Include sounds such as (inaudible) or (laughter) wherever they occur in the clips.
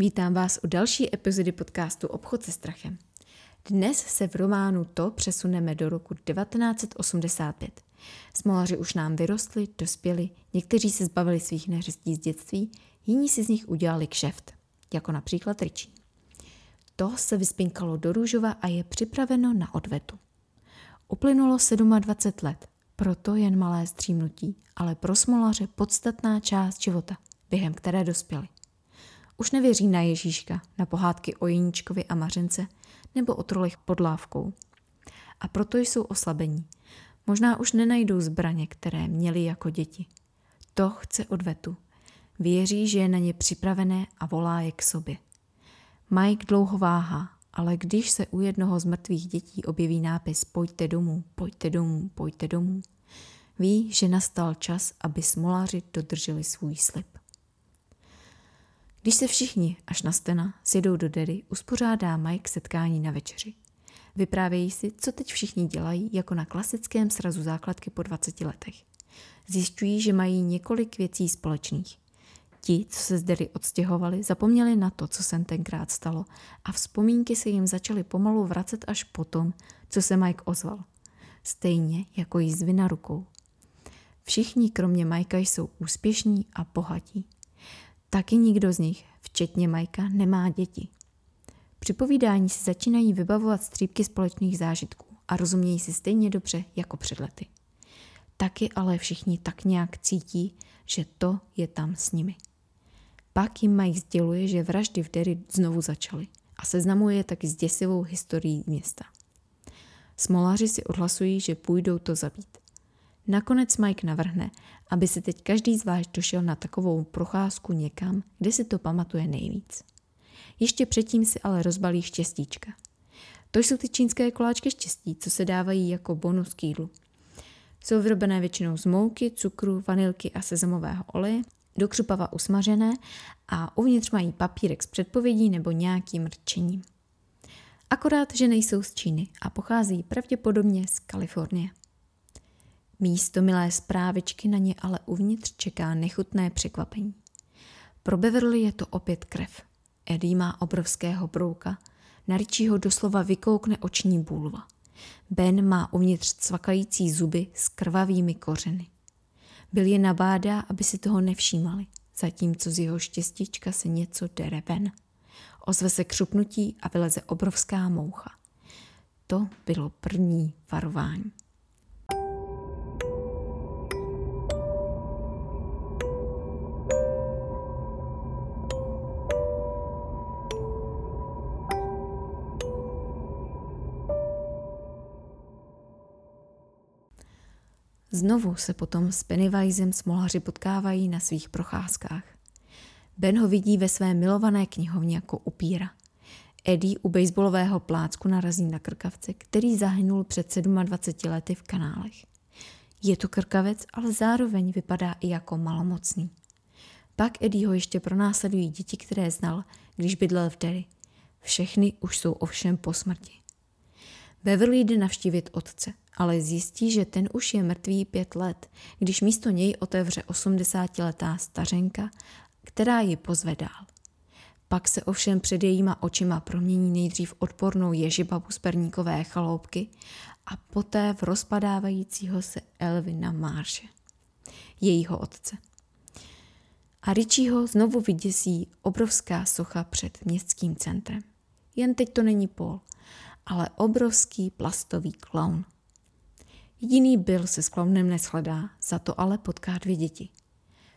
Vítám vás u další epizody podcastu Obchod se strachem. Dnes se v románu To přesuneme do roku 1985. Smolaři už nám vyrostli, dospěli, někteří se zbavili svých neřestí z dětství, jiní si z nich udělali kšeft, jako například Richie. To se vyspinkalo do růžova a je připraveno na odvetu. Uplynulo 27 let, proto jen malé střímnutí, ale pro smolaře podstatná část života, během které dospěli. Už nevěří na Ježíška, na pohádky o Jeníčkovi a Mařence nebo o trolech pod lávkou. A proto jsou oslabení. Možná už nenajdou zbraně, které měli jako děti. To chce odvetu. Věří, že je na ně připravené a volá je k sobě. Mike dlouho váhá, ale když se u jednoho z mrtvých dětí objeví nápis Pojďte domů, pojďte domů, pojďte domů, ví, že nastal čas, aby smolaři dodrželi svůj slib. Když se všichni, až na stena, sjedou do dery, uspořádá Mike setkání na večeři. Vyprávějí si, co teď všichni dělají, jako na klasickém srazu základky po 20 letech. Zjišťují, že mají několik věcí společných. Ti, co se z dery odstěhovali, zapomněli na to, co se tenkrát stalo a vzpomínky se jim začaly pomalu vracet až potom, co se Mike ozval. Stejně jako jízvy na rukou. Všichni kromě Majka jsou úspěšní a bohatí. Taky nikdo z nich, včetně Majka, nemá děti. Při povídání si začínají vybavovat střípky společných zážitků a rozumějí si stejně dobře jako před lety. Taky ale všichni tak nějak cítí, že to je tam s nimi. Pak jim Mike sděluje, že vraždy v Derry znovu začaly a seznamuje je taky s děsivou historií města. Smolaři si odhlasují, že půjdou to zabít. Nakonec Mike navrhne, aby si teď každý zvlášť došel na takovou procházku někam, kde si to pamatuje nejvíc. Ještě předtím si ale rozbalí štěstíčka. To jsou ty čínské koláčky štěstí, co se dávají jako bonus k jídlu. Jsou vyrobené většinou z mouky, cukru, vanilky a sezamového oleje, do křupava usmažené a uvnitř mají papírek s předpovědí nebo nějakým rčením. Akorát, že nejsou z Číny a pochází pravděpodobně z Kalifornie. Místo milé zprávičky na ně ale uvnitř čeká nechutné překvapení. Pro Beverly je to opět krev. Eddie má obrovského brouka, na Richieho doslova vykoukne oční bulva. Ben má uvnitř cvakající zuby s krvavými kořeny. Byl je nabádá, aby si toho nevšímali, zatímco z jeho štěstíčka se něco dere ven. Ozve se křupnutí a vyleze obrovská moucha. To bylo první varování. Znovu se potom s Pennywisem smolaři potkávají na svých procházkách. Ben ho vidí ve své milované knihovně jako upíra. Eddie u baseballového plácku narazí na krkavce, který zahynul před 27 lety v kanálech. Je to krkavec, ale zároveň vypadá i jako malomocný. Pak Eddie ho ještě pronásledují děti, které znal, když bydlel v Derry. Všechny už jsou ovšem po smrti. Beverly jde navštívit otce, ale zjistí, že ten už je mrtvý pět let, když místo něj otevře osmdesátiletá stařenka, která ji pozve dál. Pak se ovšem před jejíma očima promění nejdřív odpornou ježibabu z perníkové chaloupky a poté v rozpadávajícího se Elvina Marše, jejího otce. A Richieho znovu vyděsí obrovská socha před městským centrem. Jen teď to není Paul, ale obrovský plastový klaun. Jediný byl se s klaunem neshledá, za to ale potká dvě děti.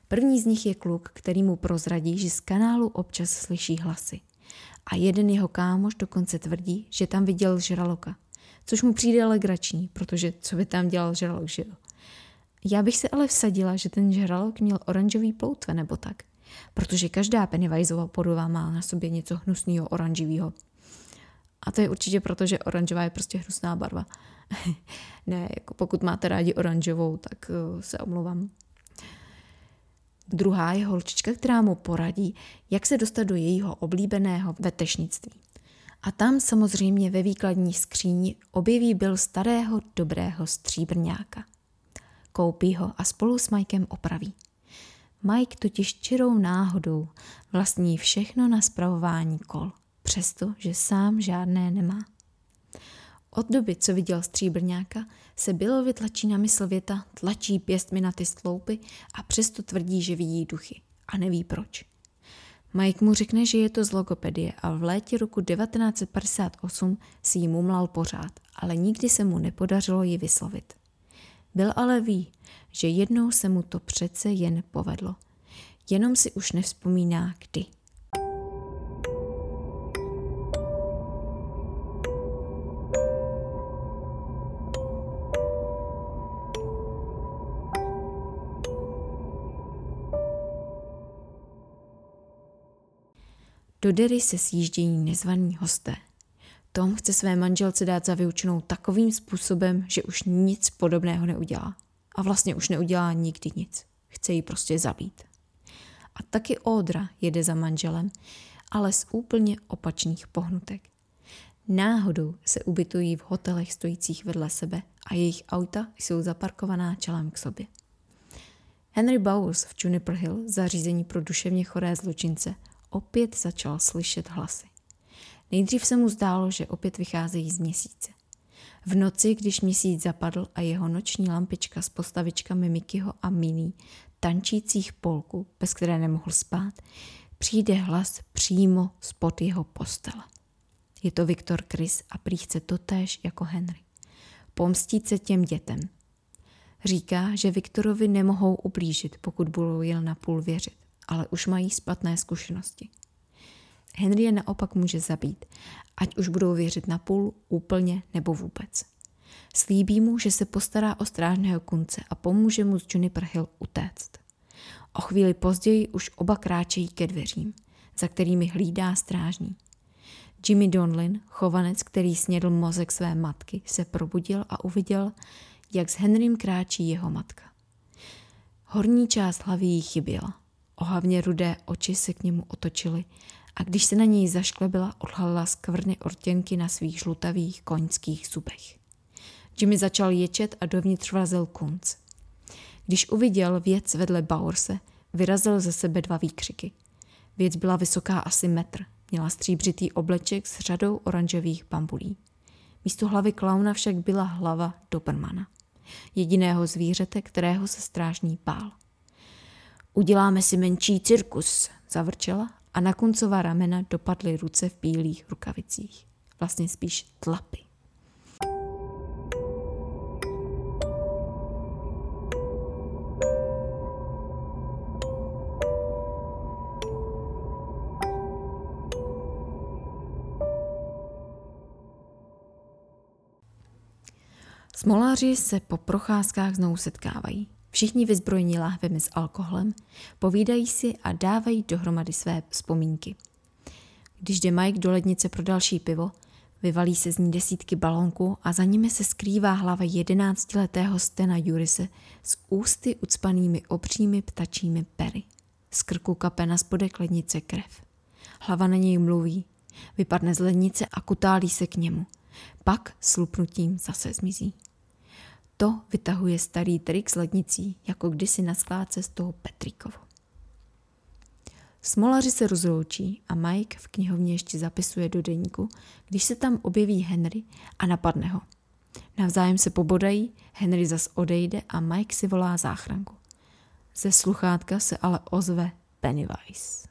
První z nich je kluk, který mu prozradí, že z kanálu občas slyší hlasy. A jeden jeho kámoš dokonce tvrdí, že tam viděl žraloka. Což mu přijde legrační, protože co by tam dělal žralok, že jo? Já bych se ale vsadila, že ten žralok měl oranžový ploutve nebo tak. Protože každá Pennywiseova podoba má na sobě něco hnusného oranžového. A to je určitě proto, že oranžová je prostě hnusná barva. (laughs) ne, jako pokud máte rádi oranžovou, tak eh, se omlouvám. Druhá je holčička, která mu poradí, jak se dostat do jejího oblíbeného vetešnictví. A tam samozřejmě ve výkladní skříni objeví byl starého dobrého stříbrňáka. Koupí ho a spolu s Mikem opraví. Mike totiž čirou náhodou vlastní všechno na spravování kol, přesto, že sám žádné nemá. Od doby, co viděl stříbrňáka, se Billovi tlačí na mysl věta, tlačí pěstmi na ty sloupy a přesto tvrdí, že vidí duchy a neví proč. Mike mu řekne, že je to z logopedie a v létě roku 1958 si ji mumlal pořád, ale nikdy se mu nepodařilo ji vyslovit. Byl ale ví, že jednou se mu to přece jen povedlo. Jenom si už nevzpomíná kdy. Do Dery se sjíždějí nezvaní hosté. Tom chce své manželce dát za vyučenou takovým způsobem, že už nic podobného neudělá. A vlastně už neudělá nikdy nic. Chce ji prostě zabít. A taky Odra jede za manželem, ale z úplně opačných pohnutek. Náhodou se ubytují v hotelech stojících vedle sebe a jejich auta jsou zaparkovaná čelem k sobě. Henry Bowers v Juniper Hill, zařízení pro duševně choré zločince, opět začal slyšet hlasy. Nejdřív se mu zdálo, že opět vycházejí z měsíce. V noci, když měsíc zapadl a jeho noční lampička s postavičkami Mikyho a Minnie, tančících polku, bez které nemohl spát, přijde hlas přímo spod jeho postele. Je to Viktor Chris a prý chce totéž jako Henry. Pomstít se těm dětem. Říká, že Viktorovi nemohou ublížit, pokud budou jen na půl věřit, ale už mají spatné zkušenosti. Henry je naopak může zabít, ať už budou věřit na půl, úplně nebo vůbec. Slíbí mu, že se postará o strážného kunce a pomůže mu z Juniper Hill utéct. O chvíli později už oba kráčejí ke dveřím, za kterými hlídá strážní. Jimmy Donlin, chovanec, který snědl mozek své matky, se probudil a uviděl, jak s Henrym kráčí jeho matka. Horní část hlavy jí chyběla. Ohavně rudé oči se k němu otočily a když se na něj zašklebila, odhalila skvrny ortěnky na svých žlutavých koňských zubech. Jimmy začal ječet a dovnitř vrazil kunc. Když uviděl věc vedle Baurse, vyrazil ze sebe dva výkřiky. Věc byla vysoká asi metr, měla stříbřitý obleček s řadou oranžových bambulí. Místo hlavy klauna však byla hlava Dobermana, jediného zvířete, kterého se strážní bál. Uděláme si menší cirkus, zavrčela a na kuncová ramena dopadly ruce v bílých rukavicích. Vlastně spíš tlapy. Smoláři se po procházkách znovu setkávají. Všichni vyzbrojení láhvemi s alkoholem, povídají si a dávají dohromady své vzpomínky. Když jde Mike do lednice pro další pivo, vyvalí se z ní desítky balónků a za nimi se skrývá hlava jedenáctiletého Stena Jurise s ústy ucpanými obřími ptačími pery. Z krku kape na spodek lednice krev. Hlava na něj mluví, vypadne z lednice a kutálí se k němu. Pak slupnutím zase zmizí. To vytahuje starý trik s lednicí, jako kdysi na skládce z toho Petrikovo. Smolaři se rozloučí a Mike v knihovně ještě zapisuje do deníku, když se tam objeví Henry a napadne ho. Navzájem se pobodají, Henry zas odejde a Mike si volá záchranku. Ze sluchátka se ale ozve Pennywise.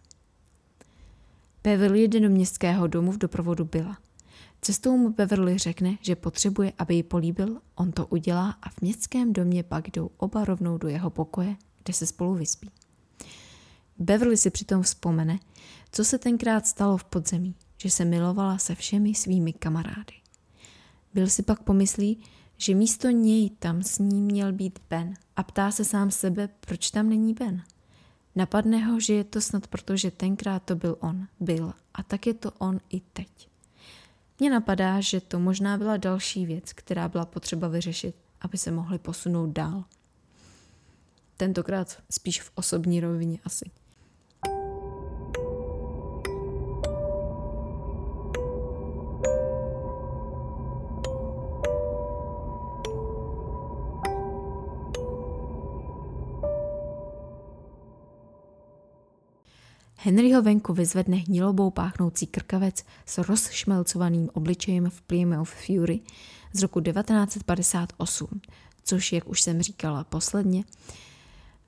Beverly jde do městského domu v doprovodu Billa – Cestou mu Beverly řekne, že potřebuje, aby ji políbil, on to udělá a v městském domě pak jdou oba rovnou do jeho pokoje, kde se spolu vyspí. Beverly si přitom vzpomene, co se tenkrát stalo v podzemí, že se milovala se všemi svými kamarády. Byl si pak pomyslí, že místo něj tam s ním měl být Ben a ptá se sám sebe, proč tam není Ben. Napadne ho, že je to snad proto, že tenkrát to byl on, byl a tak je to on i teď. Mně napadá, že to možná byla další věc, která byla potřeba vyřešit, aby se mohli posunout dál. Tentokrát spíš v osobní rovině asi. Henryho venku vyzvedne hnilobou páchnoucí krkavec s rozšmelcovaným obličejem v Plymouth Fury z roku 1958, což, jak už jsem říkala posledně,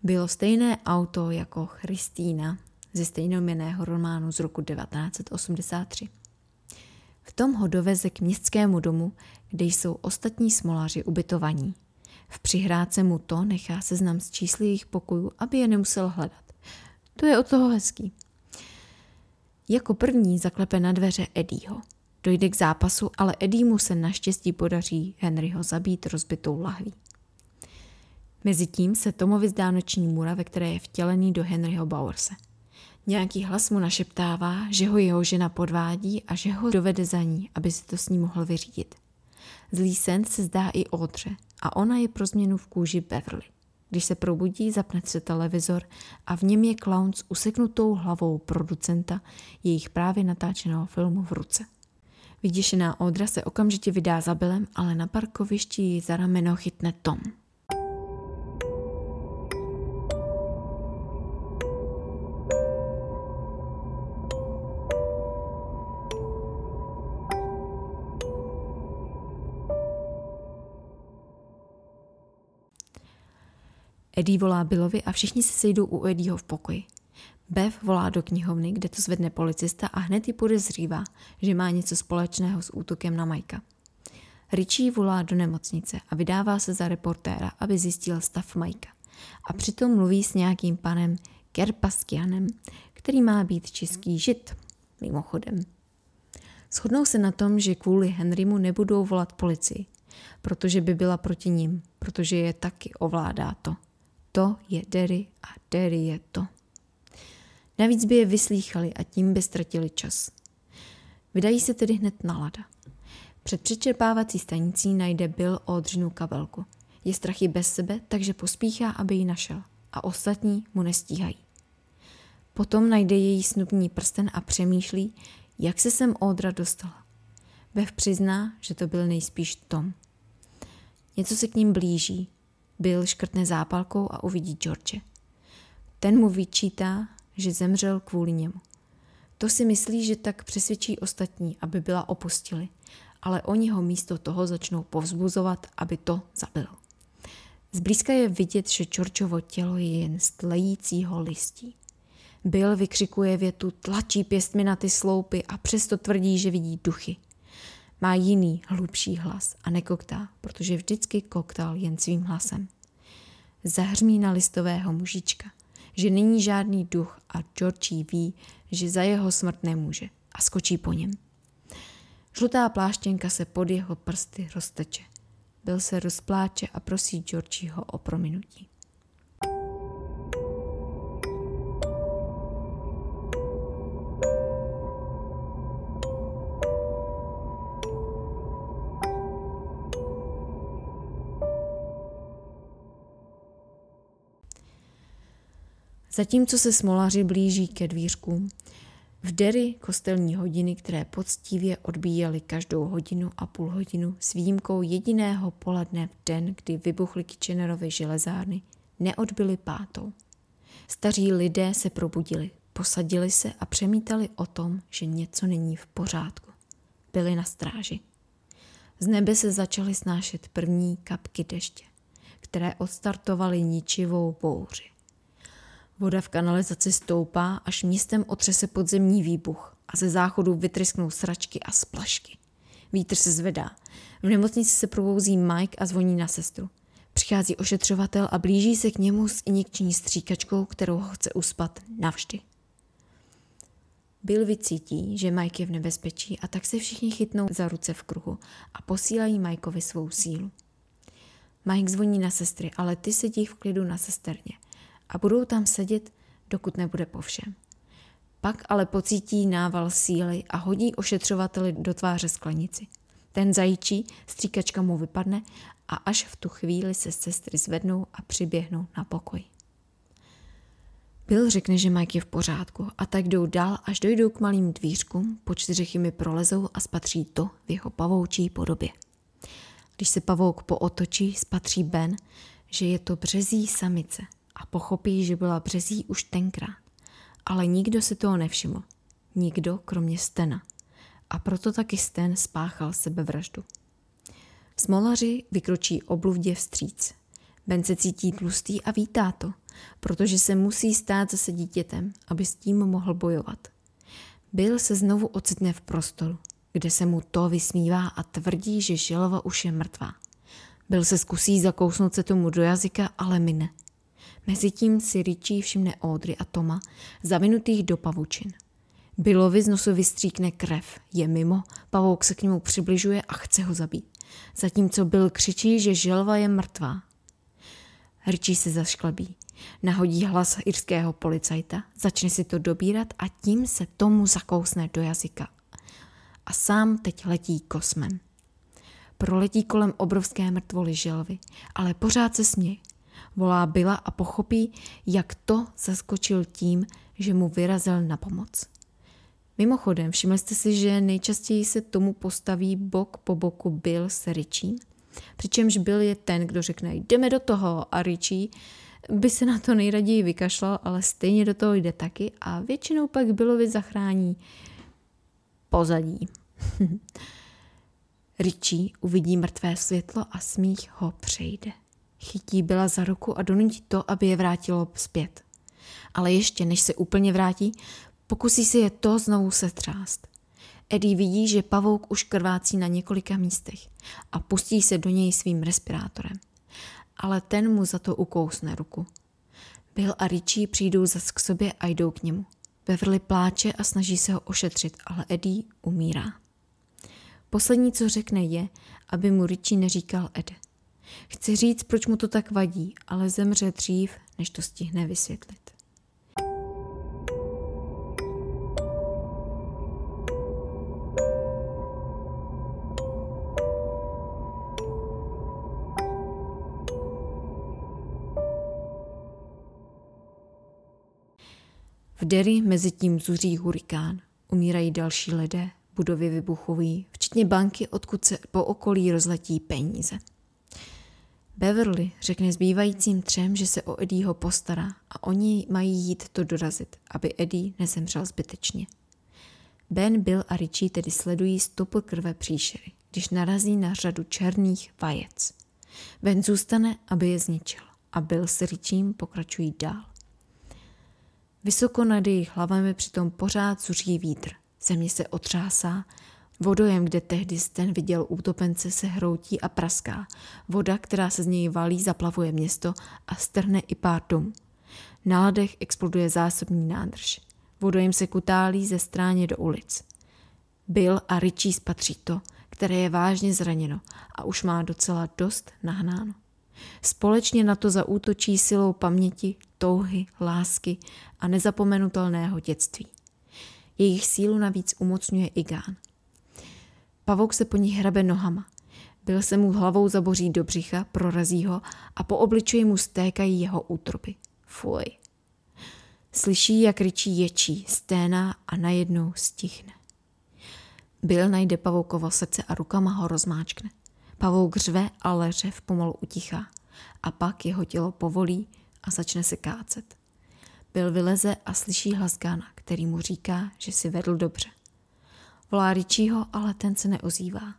bylo stejné auto jako Christína ze stejnoměného románu z roku 1983. V tom ho doveze k městskému domu, kde jsou ostatní smolaři ubytovaní. V přihrádce mu to nechá seznam z čísly jejich pokojů, aby je nemusel hledat. To je od toho hezký. Jako první zaklepe na dveře Eddieho. Dojde k zápasu, ale Eddie se naštěstí podaří Henryho zabít rozbitou lahví. Mezitím se Tomovi zdá noční můra, ve které je vtělený do Henryho Bowerse. Nějaký hlas mu našeptává, že ho jeho žena podvádí a že ho dovede za ní, aby si to s ní mohl vyřídit. Zlý sen se zdá i Audře a ona je pro změnu v kůži Beverly. Když se probudí, zapne se televizor a v něm je clown s useknutou hlavou producenta jejich právě natáčeného filmu v ruce. Vyděšená Audra se okamžitě vydá za Billem, ale na parkovišti ji za rameno chytne Tom. Eddie volá Billovi a všichni se sejdou u Eddieho v pokoji. Bev volá do knihovny, kde to zvedne policista a hned ji podezřívá, že má něco společného s útokem na Majka. Richie volá do nemocnice a vydává se za reportéra, aby zjistil stav Majka. A přitom mluví s nějakým panem Kerpaskianem, který má být český žid, mimochodem. Shodnou se na tom, že kvůli Henrymu nebudou volat policii, protože by byla proti ním, protože je taky ovládá to. To je Derry a Derry je to. Navíc by je vyslýchali a tím by ztratili čas. Vydají se tedy hned na lada. Před přečerpávací stanicí najde Bill Odřinu kabelku. Je strachy bez sebe, takže pospíchá, aby ji našel. A ostatní mu nestíhají. Potom najde její snubní prsten a přemýšlí, jak se sem Odra dostala. Bev přizná, že to byl nejspíš Tom. Něco se k ním blíží, Bill škrtne zápalkou a uvidí George. Ten mu vyčítá, že zemřel kvůli němu. To si myslí, že tak přesvědčí ostatní, aby byla opustili, ale oni ho místo toho začnou povzbuzovat, aby to zabil. Zblízka je vidět, že Georgeovo tělo je jen z tlejícího listí. Bill vykřikuje větu, tlačí pěstmi na ty sloupy a přesto tvrdí, že vidí duchy – má jiný, hlubší hlas a nekoktá, protože vždycky koktal jen svým hlasem. Zahřmí na listového mužička, že není žádný duch a Georgie ví, že za jeho smrt nemůže a skočí po něm. Žlutá pláštěnka se pod jeho prsty rozteče. Byl se rozpláče a prosí Georgieho o prominutí. Zatímco se smolaři blíží ke dvířkům, v dery kostelní hodiny, které poctivě odbíjely každou hodinu a půl hodinu s výjimkou jediného poledne v den, kdy vybuchly Kitchenerovy železárny, neodbyly pátou. Staří lidé se probudili, posadili se a přemítali o tom, že něco není v pořádku. Byli na stráži. Z nebe se začaly snášet první kapky deště, které odstartovaly ničivou bouři. Voda v kanalizaci stoupá, až městem otřese podzemní výbuch a ze záchodu vytrysknou sračky a splašky. Vítr se zvedá. V nemocnici se probouzí Mike a zvoní na sestru. Přichází ošetřovatel a blíží se k němu s injekční stříkačkou, kterou ho chce uspat navždy. Bill vycítí, že Mike je v nebezpečí a tak se všichni chytnou za ruce v kruhu a posílají Mikeovi svou sílu. Mike zvoní na sestry, ale ty sedí v klidu na sesterně a budou tam sedět, dokud nebude po všem. Pak ale pocítí nával síly a hodí ošetřovateli do tváře sklenici. Ten zajíčí, stříkačka mu vypadne a až v tu chvíli se sestry zvednou a přiběhnou na pokoj. Bill řekne, že Mike je v pořádku a tak jdou dál, až dojdou k malým dvířkům, po čtyřech jimi prolezou a spatří to v jeho pavoučí podobě. Když se pavouk pootočí, spatří Ben, že je to březí samice – a pochopí, že byla březí už tenkrát. Ale nikdo si toho nevšiml. Nikdo, kromě Stena. A proto taky Sten spáchal sebevraždu. Smolaři vykročí obluvdě vstříc. Ben se cítí tlustý a vítá to, protože se musí stát zase dítětem, aby s tím mohl bojovat. Bill se znovu ocitne v prostoru, kde se mu to vysmívá a tvrdí, že želva už je mrtvá. Bill se zkusí zakousnout se tomu do jazyka, ale mine. Mezitím si Richie všimne Audrey a Toma, zavinutých do pavučin. Billovi z nosu vystříkne krev, je mimo, pavouk se k němu přibližuje a chce ho zabít. Zatímco Bill křičí, že želva je mrtvá. Richie se zašklebí. Nahodí hlas irského policajta, začne si to dobírat a tím se tomu zakousne do jazyka. A sám teď letí kosmem. Proletí kolem obrovské mrtvoly želvy, ale pořád se směje. Volá Byla a pochopí, jak to zaskočil tím, že mu vyrazil na pomoc. Mimochodem, všimli jste si, že nejčastěji se tomu postaví bok po boku Bill s Richie? Přičemž Bill je ten, kdo řekne, jdeme do toho a Richie by se na to nejraději vykašlal, ale stejně do toho jde taky a většinou pak Billovi zachrání pozadí. (laughs) Richie uvidí mrtvé světlo a smích ho přejde. Chytí byla za ruku a donutí to, aby je vrátilo zpět. Ale ještě než se úplně vrátí, pokusí si je to znovu setřást. Eddie vidí, že pavouk už krvácí na několika místech a pustí se do něj svým respirátorem. Ale ten mu za to ukousne ruku. Bill a Richie přijdou zas k sobě a jdou k němu. Beverly pláče a snaží se ho ošetřit, ale Eddie umírá. Poslední, co řekne, je, aby mu Richie neříkal Ede. Chci říct, proč mu to tak vadí, ale zemře dřív, než to stihne vysvětlit. V Derry mezi tím zuří hurikán. Umírají další lidé, budovy vybuchují, včetně banky, odkud se po okolí rozletí peníze. Beverly řekne zbývajícím třem, že se o Eddieho postará a oni mají jít to dorazit, aby Eddie nezemřel zbytečně. Ben, Bill a Richie tedy sledují stopy krve příšery, když narazí na řadu černých vajec. Ben zůstane, aby je zničil a Bill s Richiem pokračují dál. Vysoko nad jejich hlavami přitom pořád zuří vítr. Země se otřásá, vodojem, kde tehdy ten viděl útopence, se hroutí a praská. Voda, která se z něj valí, zaplavuje město a strhne i pár domů. Na ladech exploduje zásobní nádrž. Vodojem se kutálí ze stráně do ulic. Bill a Richie spatří to, které je vážně zraněno a už má docela dost nahnáno. Společně na to zaútočí silou paměti, touhy, lásky a nezapomenutelného dětství. Jejich sílu navíc umocňuje Igán. Pavouk se po nich hrabe nohama. Byl se mu hlavou zaboří do břicha, prorazí ho a po obličeji mu stékají jeho útropy. Fuj. Slyší, jak ryčí ječí, sténá a najednou stichne. Bill najde pavoukovo srdce a rukama ho rozmáčkne. Pavouk řve, ale řev pomalu utichá. A pak jeho tělo povolí a začne se kácet. Bill vyleze a slyší hlas Gana, který mu říká, že si vedl dobře. Volá Richieho, ale ten se neozývá.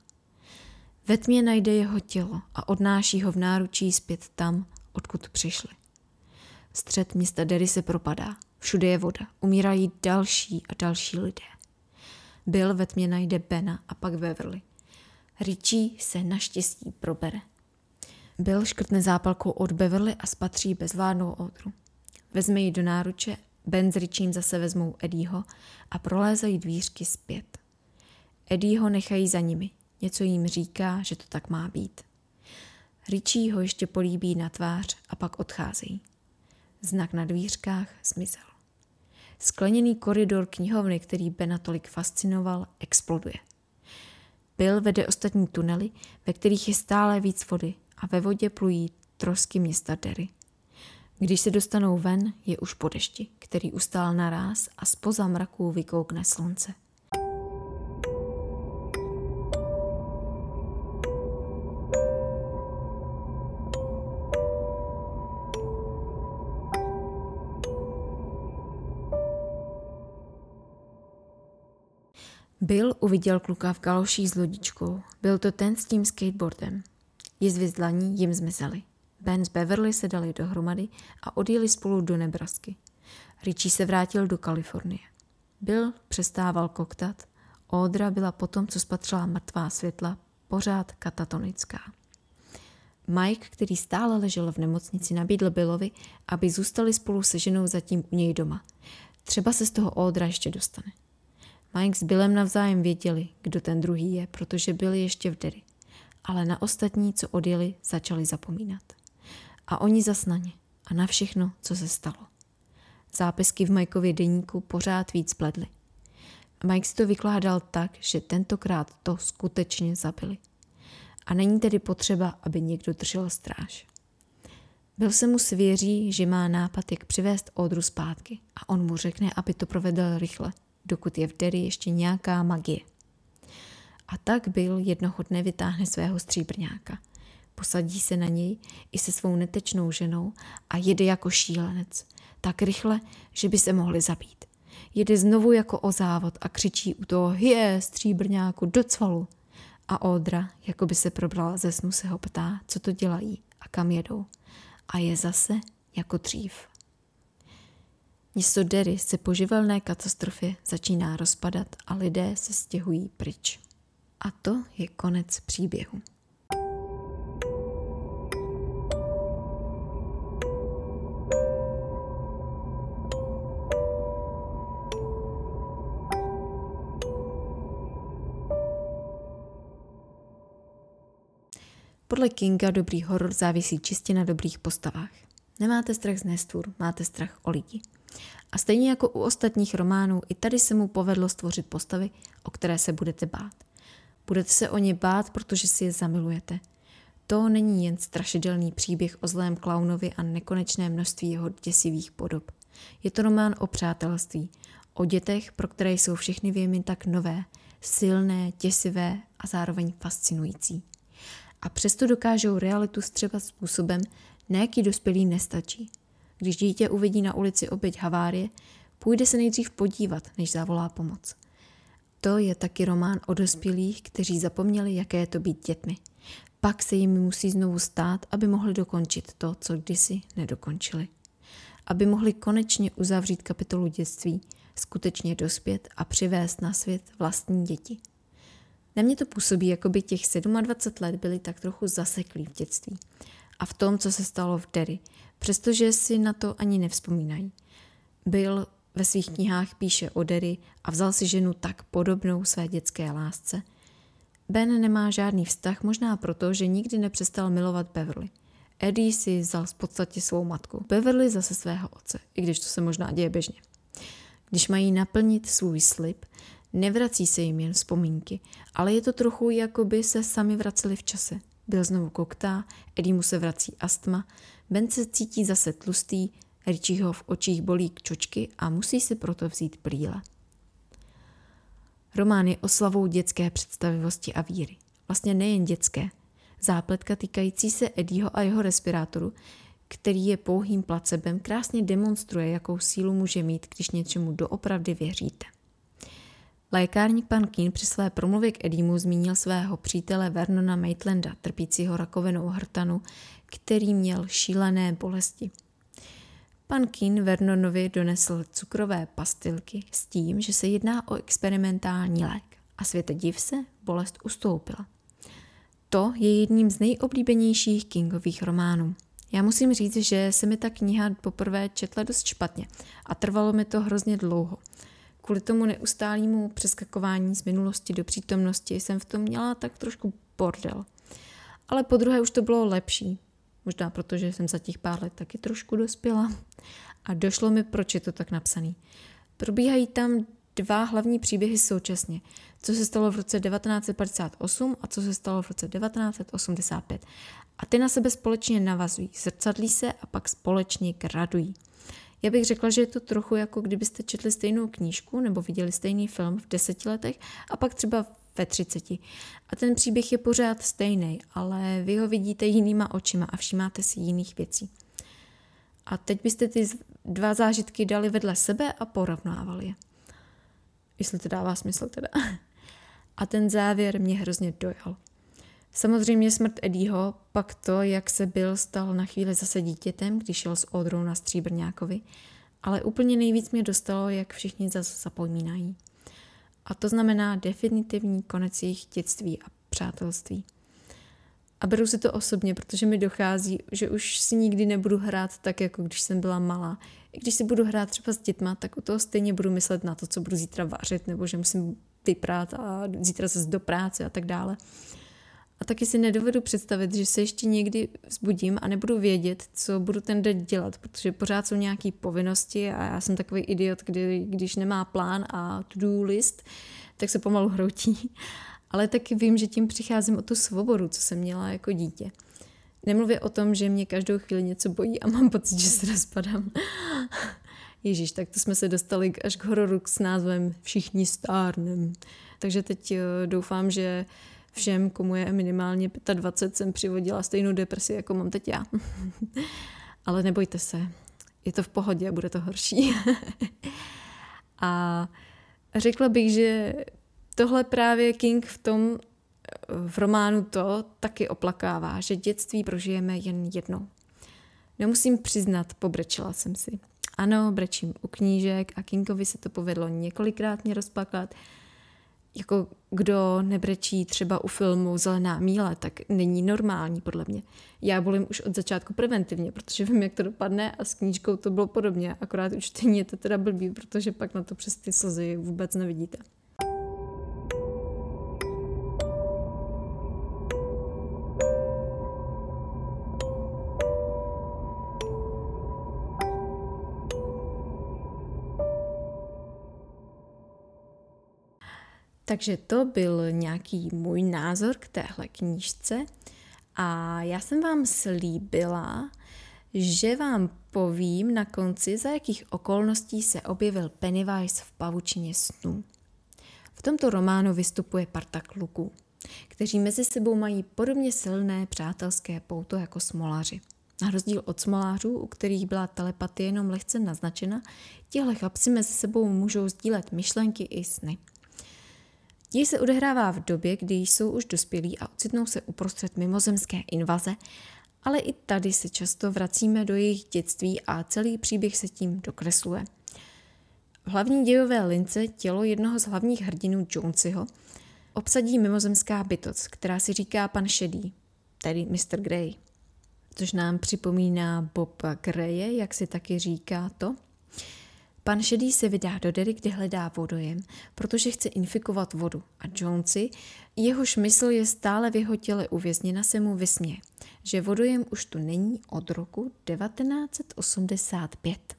Ve tmě najde jeho tělo a odnáší ho v náručí zpět tam, odkud přišli. Střed města Derry se propadá. Všude je voda. Umírají další a další lidé. Bill ve tmě najde Bena a pak Beverly. Richie se naštěstí probere. Bill škrtne zápalkou od Beverly a spatří bezvládnou odru. Vezme ji do náruče, Ben s Richiem zase vezmou Eddieho a prolézají dvířky zpět. Eddieho nechají za nimi. Něco jim říká, že to tak má být. Richie ho ještě políbí na tvář a pak odcházejí. Znak na dvířkách zmizel. Skleněný koridor knihovny, který Bena tolik fascinoval, exploduje. Bill vede ostatní tunely, ve kterých je stále víc vody a ve vodě plují trosky města Derry. Když se dostanou ven, je už po dešti, který ustál naráz a spoza mraků vykoukne slunce. Bill uviděl kluka v galoších s lodičkou. Byl to ten s tím skateboardem. Jizvy z dlaní jim zmizely. Ben s Beverly se dali dohromady a odjeli spolu do Nebrasky. Richie se vrátil do Kalifornie. Bill přestával koktat, Ódra byla potom, co spatřila mrtvá světla, pořád katatonická. Mike, který stále ležel v nemocnici, nabídl Billovi, aby zůstali spolu se ženou zatím u něj doma. Třeba se z toho Ódra ještě dostane. Mike s Billem navzájem věděli, kdo ten druhý je, protože byli ještě v Derry. Ale na ostatní, co odjeli, začali zapomínat. A oni zas na ně a na všechno, co se stalo. Zápisky v Mikeově deníku pořád víc pledly. Mike si to vykládal tak, že tentokrát to skutečně zabili. A není tedy potřeba, aby někdo držel stráž. Byl se mu svěří, že má nápad, jak přivést Odru zpátky a on mu řekne, aby to provedl rychle, dokud je v Derry ještě nějaká magie. A tak byl jednoho dne vytáhne svého stříbrňáka. Posadí se na něj i se svou netečnou ženou a jede jako šílenec. Tak rychle, že by se mohli zabít. Jede znovu jako o závod a křičí u toho je, stříbrňáku, do cvalu. A Odra, jako by se probrala ze snu, se ho ptá, co to dělají a kam jedou. A je zase jako dřív. Město Derry se po živelné katastrofě začíná rozpadat a lidé se stěhují pryč. A to je konec příběhu. Podle Kinga dobrý horor závisí čistě na dobrých postavách. Nemáte strach z nestvůr, máte strach o lidi. A stejně jako u ostatních románů, i tady se mu povedlo stvořit postavy, o které se budete bát. Budete se o ně bát, protože si je zamilujete. To není jen strašidelný příběh o zlém klaunovi a nekonečné množství jeho děsivých podob. Je to román o přátelství, o dětech, pro které jsou všechny věmy tak nové, silné, děsivé a zároveň fascinující a přesto dokážou realitu střebat způsobem, na jaký dospělý nestačí. Když dítě uvidí na ulici oběť havárie, půjde se nejdřív podívat, než zavolá pomoc. To je taky román o dospělých, kteří zapomněli, jaké je to být dětmi. Pak se jim musí znovu stát, aby mohli dokončit to, co kdysi nedokončili. Aby mohli konečně uzavřít kapitolu dětství, skutečně dospět a přivést na svět vlastní děti. Na mě to působí, jako by těch 27 let byli tak trochu zaseklí v dětství. A v tom, co se stalo v Derry, přestože si na to ani nevzpomínají. Byl ve svých knihách píše o Derry a vzal si ženu tak podobnou své dětské lásce. Ben nemá žádný vztah, možná proto, že nikdy nepřestal milovat Beverly. Eddie si vzal v podstatě svou matku, Beverly zase svého otce, i když to se možná děje běžně. Když mají naplnit svůj slib, Nevrací se jim jen vzpomínky, ale je to trochu, jako by se sami vraceli v čase. Byl znovu koktá, Eddie mu se vrací astma, Ben se cítí zase tlustý, Richieho v očích bolí čočky a musí si proto vzít brýle. Román je oslavou dětské představivosti a víry. Vlastně nejen dětské. Zápletka týkající se Eddieho a jeho respirátoru, který je pouhým placebem, krásně demonstruje, jakou sílu může mít, když něčemu doopravdy věříte. Lékárník pan Keane při své promluvě k Edimu zmínil svého přítele Vernona Maitlanda, trpícího rakovinou hrtanu, který měl šílené bolesti. Pan Keane Vernonovi donesl cukrové pastilky s tím, že se jedná o experimentální lék a světe div se, bolest ustoupila. To je jedním z nejoblíbenějších Kingových románů. Já musím říct, že se mi ta kniha poprvé četla dost špatně a trvalo mi to hrozně dlouho – kvůli tomu neustálému přeskakování z minulosti do přítomnosti jsem v tom měla tak trošku bordel. Ale po druhé už to bylo lepší. Možná proto, že jsem za těch pár let taky trošku dospěla. A došlo mi, proč je to tak napsaný. Probíhají tam dva hlavní příběhy současně. Co se stalo v roce 1958 a co se stalo v roce 1985. A ty na sebe společně navazují, zrcadlí se a pak společně gradují. Já bych řekla, že je to trochu jako kdybyste četli stejnou knížku nebo viděli stejný film v deseti letech a pak třeba ve třiceti. A ten příběh je pořád stejný, ale vy ho vidíte jinýma očima a všímáte si jiných věcí. A teď byste ty dva zážitky dali vedle sebe a porovnávali je. Jestli to dává smysl teda. (laughs) A ten závěr mě hrozně dojal. Samozřejmě smrt Eddieho, pak to, jak se byl stal na chvíli zase dítětem, když šel s Odrou na Stříbrňákovi, ale úplně nejvíc mě dostalo, jak všichni zase zapomínají. A to znamená definitivní konec jejich dětství a přátelství. A beru si to osobně, protože mi dochází, že už si nikdy nebudu hrát tak, jako když jsem byla malá. I když si budu hrát třeba s dětma, tak u toho stejně budu myslet na to, co budu zítra vařit, nebo že musím vyprát a zítra se do práce a tak dále. A taky si nedovedu představit, že se ještě někdy vzbudím a nebudu vědět, co budu ten den dělat, protože pořád jsou nějaké povinnosti a já jsem takový idiot, kdy, když nemá plán a to-do list, tak se pomalu hroutí. (laughs) Ale taky vím, že tím přicházím o tu svobodu, co jsem měla jako dítě. Nemluvě o tom, že mě každou chvíli něco bojí a mám pocit, že se rozpadám. (laughs) Ježíš, tak to jsme se dostali až k hororu s názvem Všichni stárnem. Takže teď eh, doufám, že všem, komu je minimálně 25, jsem přivodila stejnou depresi, jako mám teď já. (laughs) Ale nebojte se, je to v pohodě, bude to horší. (laughs) a řekla bych, že tohle právě King v tom v románu to taky oplakává, že dětství prožijeme jen jednou. Nemusím přiznat, pobrečela jsem si. Ano, brečím u knížek a Kingovi se to povedlo několikrát mě rozplakat, jako kdo nebrečí třeba u filmu Zelená míle, tak není normální podle mě. Já volím už od začátku preventivně, protože vím, jak to dopadne a s knížkou to bylo podobně, akorát už je to teda blbý, protože pak na to přes ty slzy vůbec nevidíte. Takže to byl nějaký můj názor k téhle knížce a já jsem vám slíbila, že vám povím na konci, za jakých okolností se objevil Pennywise v pavučině snů. V tomto románu vystupuje parta kluků, kteří mezi sebou mají podobně silné přátelské pouto jako smolaři. Na rozdíl od smolářů, u kterých byla telepatie jenom lehce naznačena, tihle chlapci mezi sebou můžou sdílet myšlenky i sny. Děj se odehrává v době, kdy jsou už dospělí a ocitnou se uprostřed mimozemské invaze, ale i tady se často vracíme do jejich dětství a celý příběh se tím dokresluje. V hlavní dějové lince tělo jednoho z hlavních hrdinů Jonesyho obsadí mimozemská bytost, která si říká pan Šedý, tedy Mr. Grey. Což nám připomíná Bob Greje, jak si taky říká to, Pan Šedý se vydá do dery, kde hledá vodojem, protože chce infikovat vodu a Jonesy, jehož mysl je stále v jeho těle uvězněna, se mu vysměje, že vodojem už tu není od roku 1985.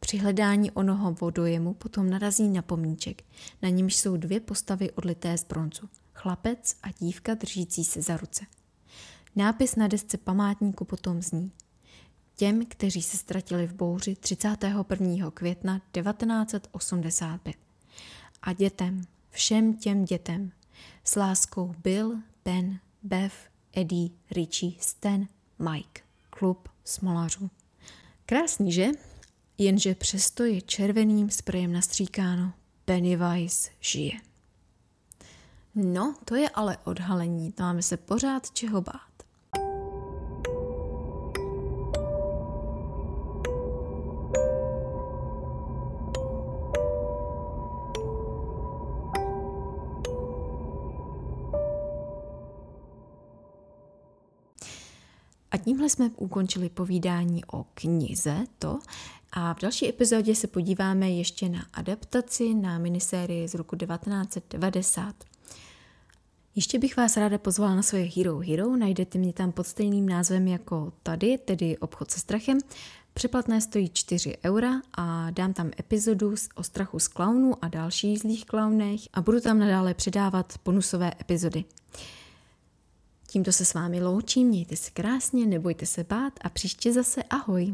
Při hledání onoho vodojemu potom narazí na pomníček, na němž jsou dvě postavy odlité z bronzu, chlapec a dívka držící se za ruce. Nápis na desce památníku potom zní – těm, kteří se ztratili v bouři 31. května 1985. A dětem, všem těm dětem, s láskou Bill, Ben, Bev, Eddie, Richie, Stan, Mike, klub smolařů. Krásný, že? Jenže přesto je červeným sprejem nastříkáno. Pennywise žije. No, to je ale odhalení, to máme se pořád čeho bát. Tímhle jsme ukončili povídání o knize to a v další epizodě se podíváme ještě na adaptaci na minisérii z roku 1990. Ještě bych vás ráda pozvala na svoje Hero Hero, najdete mě tam pod stejným názvem jako tady, tedy Obchod se strachem. Přeplatné stojí 4 eura a dám tam epizodu o strachu z klaunů a dalších zlých klaunech a budu tam nadále předávat bonusové epizody. Tímto se s vámi loučím, mějte se krásně, nebojte se bát a příště zase ahoj.